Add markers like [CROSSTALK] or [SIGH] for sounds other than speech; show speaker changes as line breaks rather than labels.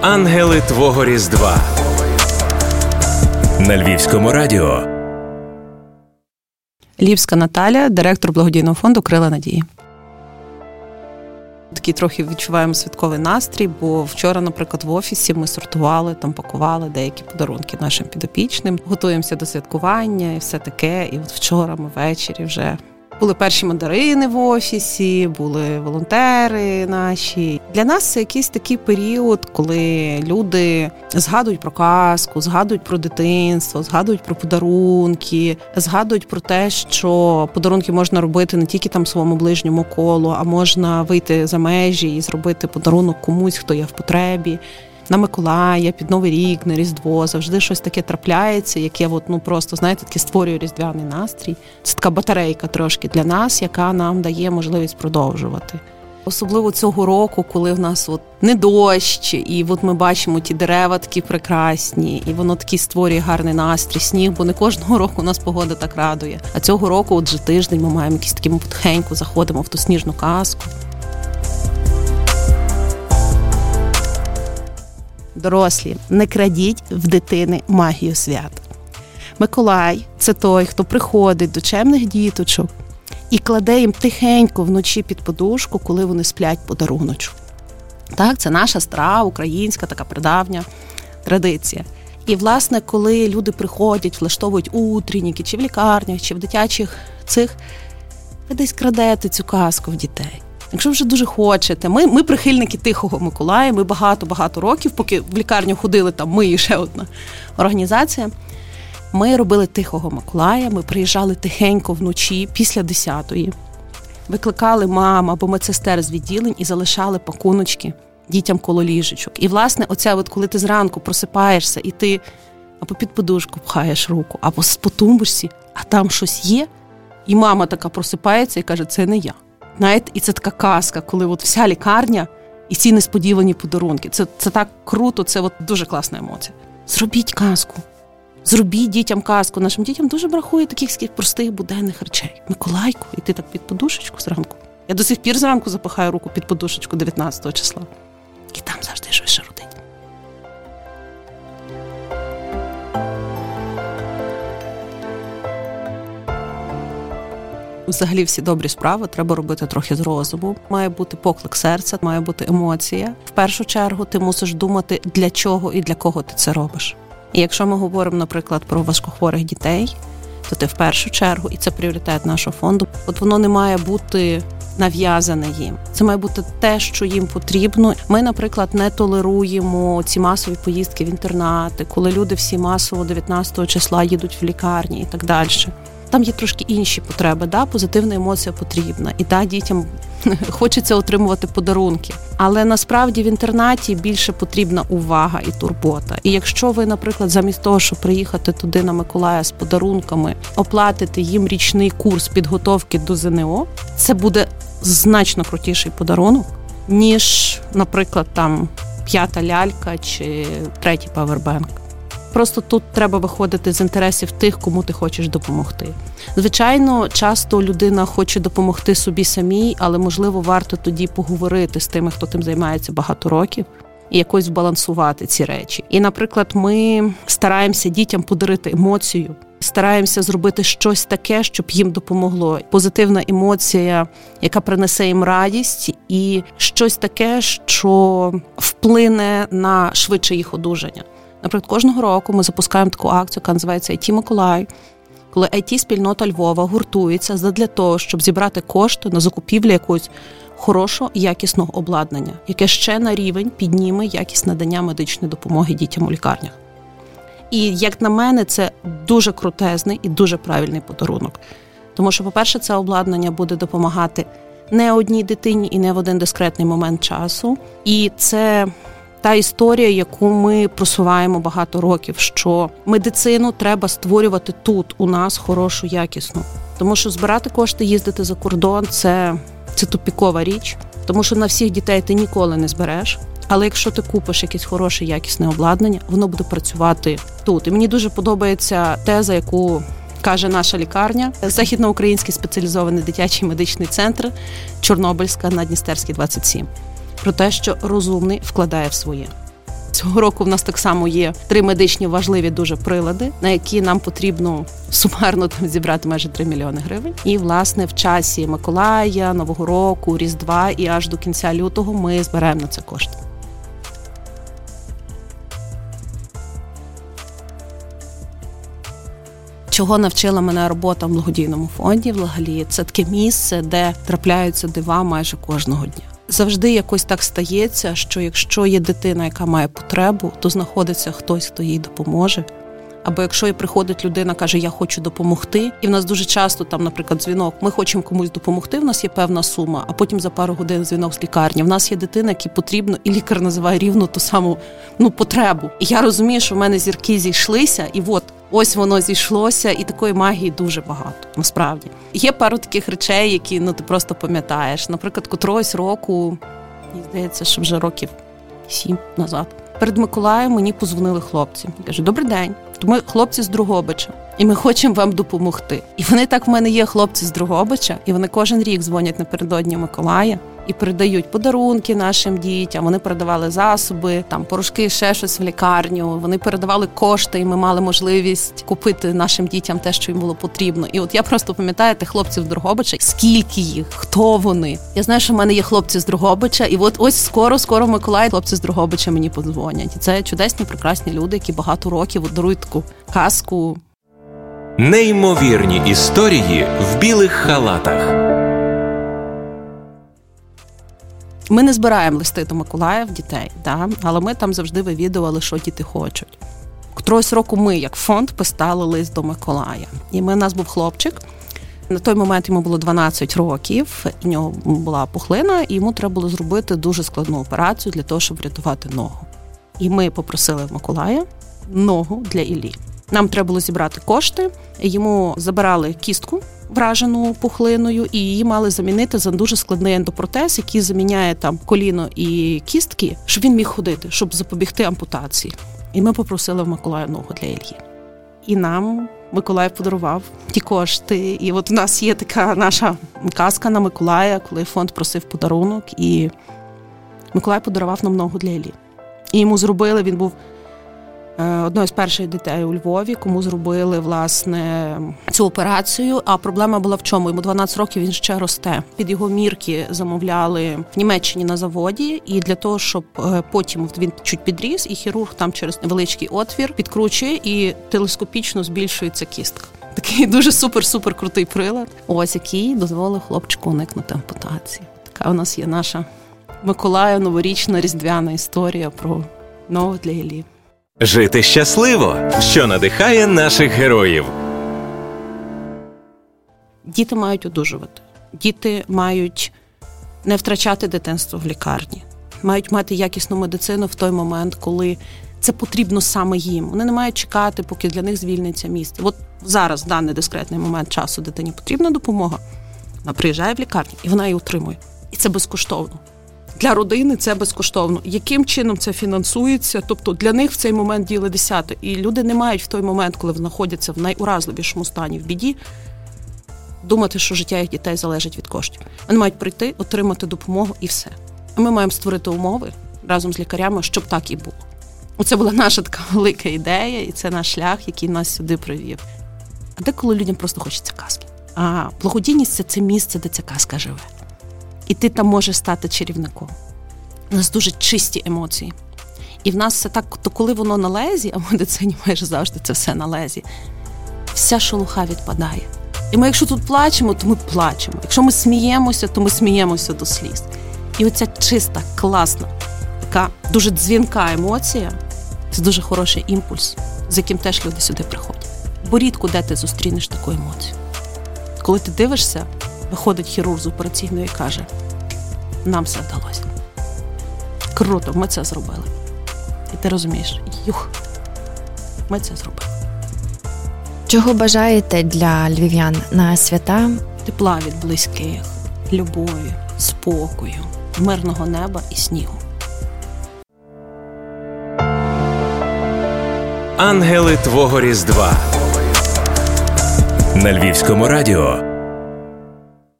Ангели Твого Різдва на Львівському радіо.
Лівська Наталя, директор благодійного фонду Крила Надії. Такий трохи відчуваємо святковий настрій, бо вчора, наприклад, в офісі ми сортували, там пакували деякі подарунки нашим підопічним. Готуємося до святкування і все таке. І от вчора ми ввечері вже були перші мандарини в офісі, були волонтери наші. Для нас це якийсь такий період, коли люди згадують про казку, згадують про дитинство, згадують про подарунки, згадують про те, що подарунки можна робити не тільки там своєму ближньому колу, а можна вийти за межі і зробити подарунок комусь, хто є в потребі на Миколая, під Новий рік, на Різдво завжди щось таке трапляється, яке от, ну просто знаєте, таке створює різдвяний настрій. Це така батарейка трошки для нас, яка нам дає можливість продовжувати. Особливо цього року, коли в нас от не дощ, і от ми бачимо ті дерева такі прекрасні, і воно такий створює гарний настрій, сніг, бо не кожного [LAUGHS] року у нас погода так радує. А цього року, от вже тиждень, ми маємо якісь такі ми потихеньку заходимо в ту сніжну казку. Дорослі, не крадіть в дитини магію свят. Миколай це той, хто приходить до чемних діточок і кладе їм тихенько вночі під подушку, коли вони сплять подаруночок. Так, це наша стара, українська, така придавня традиція. І, власне, коли люди приходять, влаштовують утренніки, чи в лікарнях, чи в дитячих цих, ви десь крадете цю казку в дітей. Якщо вже дуже хочете, ми ми прихильники Тихого Миколая. Ми багато-багато років, поки в лікарню ходили там ми і ще одна організація. Ми робили Тихого Миколая, ми приїжджали тихенько вночі після 10-ї, викликали мам або медсестер з відділень і залишали пакуночки дітям коло ліжечок. І, власне, оця, от коли ти зранку просипаєшся і ти або під подушку пхаєш руку, або по тумбочці, а там щось є, і мама така просипається і каже, це не я. Знаєте, і це така казка, коли от вся лікарня і ці несподівані подарунки. Це це так круто, це от дуже класна емоція. Зробіть казку. Зробіть дітям казку. Нашим дітям дуже бракує таких простих буденних речей. Миколайку, і ти так під подушечку зранку. Я до сих пір зранку запихаю руку під подушечку 19 числа. Взагалі, всі добрі справи треба робити трохи з розуму. Має бути поклик серця, має бути емоція. В першу чергу ти мусиш думати, для чого і для кого ти це робиш. І якщо ми говоримо, наприклад, про важкохворих дітей, то ти в першу чергу, і це пріоритет нашого фонду. От воно не має бути нав'язане їм. Це має бути те, що їм потрібно. Ми, наприклад, не толеруємо ці масові поїздки в інтернати, коли люди всі масово 19 числа їдуть в лікарні і так далі. Там є трошки інші потреби. Да, Позитивна емоція потрібна, і да, дітям [LAUGHS] хочеться отримувати подарунки. Але насправді в інтернаті більше потрібна увага і турбота. І якщо ви, наприклад, замість того, щоб приїхати туди на Миколая з подарунками, оплатите їм річний курс підготовки до ЗНО, це буде значно крутіший подарунок, ніж, наприклад, там п'ята лялька чи третій павербенк. Просто тут треба виходити з інтересів тих, кому ти хочеш допомогти. Звичайно, часто людина хоче допомогти собі самій, але можливо варто тоді поговорити з тими, хто тим займається багато років. І якось збалансувати ці речі. І, наприклад, ми стараємося дітям подарити емоцію, стараємося зробити щось таке, щоб їм допомогло. Позитивна емоція, яка принесе їм радість, і щось таке, що вплине на швидше їх одужання. Наприклад, кожного року ми запускаємо таку акцію, яка називається IT Миколай, коли it спільнота Львова гуртується для того, щоб зібрати кошти на закупівлю якогось хорошого якісного обладнання, яке ще на рівень підніме якість надання медичної допомоги дітям у лікарнях. І як на мене, це дуже крутезний і дуже правильний подарунок. Тому що, по-перше, це обладнання буде допомагати не одній дитині і не в один дискретний момент часу. І це та історія, яку ми просуваємо багато років, що медицину треба створювати тут, у нас хорошу, якісну. Тому що збирати кошти, їздити за кордон це, це тупікова річ, тому що на всіх дітей ти ніколи не збереш. Але якщо ти купиш якесь хороше якісне обладнання, воно буде працювати тут. І мені дуже подобається теза, яку каже наша лікарня, західноукраїнський спеціалізований дитячий медичний центр Чорнобильська на Дністерській 27 про те, що розумний вкладає в своє. Цього року в нас так само є три медичні важливі дуже прилади, на які нам потрібно сумарно там зібрати майже 3 мільйони гривень. І власне в часі Миколая, Нового року, Різдва і аж до кінця лютого ми зберемо на це кошти. Чого навчила мене робота в благодійному фонді взагалі, це таке місце, де трапляються дива майже кожного дня. Завжди якось так стається, що якщо є дитина, яка має потребу, то знаходиться хтось, хто їй допоможе. Або якщо приходить людина, каже, я хочу допомогти, і в нас дуже часто там, наприклад, дзвінок, ми хочемо комусь допомогти. В нас є певна сума, а потім за пару годин дзвінок з лікарні. В нас є дитина, якій потрібно, і лікар називає рівно ту саму ну потребу. І я розумію, що в мене зірки зійшлися, і от ось воно зійшлося, і такої магії дуже багато. Насправді є пару таких речей, які ну ти просто пам'ятаєш. Наприклад, котрогось року, мені здається, що вже років сім назад. Перед Миколаєм мені позвонили хлопці. Каже, добрий день. То ми хлопці з Другобича, і ми хочемо вам допомогти. І вони так в мене є хлопці з Другобича, і вони кожен рік дзвонять напередодні Миколая і передають подарунки нашим дітям. Вони передавали засоби, там порошки, ще щось в лікарню. Вони передавали кошти, і ми мали можливість купити нашим дітям те, що їм було потрібно. І от я просто пам'ятаю тих хлопців з Другобича, скільки їх, хто вони. Я знаю, що в мене є хлопці з Другобича, і от ось скоро, скоро Миколай, хлопці з Другобича мені подзвонять. Це чудесні, прекрасні люди, які багато років дарують таку казку.
Неймовірні історії в білих халатах.
Ми не збираємо листи до Миколая в дітей, да? але ми там завжди вивідували, що діти хочуть. Котрогось року ми, як фонд, писали лист до Миколая. І ми, у нас був хлопчик. На той момент йому було 12 років, у нього була пухлина, і йому треба було зробити дуже складну операцію для того, щоб врятувати ногу. І ми попросили в Миколая ногу для Іллі. Нам треба було зібрати кошти, йому забирали кістку вражену пухлиною, і її мали замінити за дуже складний ендопротез, який заміняє там коліно і кістки, щоб він міг ходити, щоб запобігти ампутації. І ми попросили в Миколая ногу для Ільї. І нам Миколай подарував ті кошти. І от у нас є така наша казка на Миколая, коли фонд просив подарунок, і Миколай подарував нам ногу для Іллі. І йому зробили, він був одної з перших дітей у Львові, кому зробили власне цю операцію. А проблема була в чому? Йому 12 років він ще росте. Під його мірки замовляли в Німеччині на заводі, і для того, щоб е, потім він чуть підріс, і хірург там через невеличкий отвір підкручує і телескопічно збільшується кістка. Такий дуже супер-супер крутий прилад. Ось який дозволив хлопчику уникнути ампутації. Така у нас є наша Миколая новорічна різдвяна історія про ногу для Іллі.
Жити щасливо, що надихає наших героїв.
Діти мають одужувати. Діти мають не втрачати дитинство в лікарні, мають мати якісну медицину в той момент, коли це потрібно саме їм. Вони не мають чекати, поки для них звільниться місце. От зараз, в даний дискретний момент часу, дитині потрібна допомога. Вона приїжджає в лікарню і вона її отримує. І це безкоштовно. Для родини це безкоштовно. Яким чином це фінансується? Тобто для них в цей момент діли десяте. І люди не мають в той момент, коли знаходяться в найуразливішому стані в біді, думати, що життя їх дітей залежить від коштів. Вони мають прийти, отримати допомогу і все. А ми маємо створити умови разом з лікарями, щоб так і було. Оце була наша така велика ідея, і це наш шлях, який нас сюди привів. А деколи людям просто хочеться казки. А благодійність це це місце, де ця казка живе і ти там можеш стати чарівником. У нас дуже чисті емоції. І в нас все так, то коли воно на лезі, а в медицині [LAUGHS] майже завжди це все на лезі, вся шелуха відпадає. І ми, якщо тут плачемо, то ми плачемо. Якщо ми сміємося, то ми сміємося до сліз. І оця чиста, класна, така дуже дзвінка емоція це дуже хороший імпульс, з яким теж люди сюди приходять. Бо рідко де ти зустрінеш таку емоцію. Коли ти дивишся Виходить хірург з операційної і каже: нам все вдалося. Круто, ми це зробили. І ти розумієш, юх, ми це зробили.
Чого бажаєте для львів'ян на свята?
Тепла від близьких, любові, спокою, мирного неба і снігу.
Ангели Твого Різдва на Львівському радіо.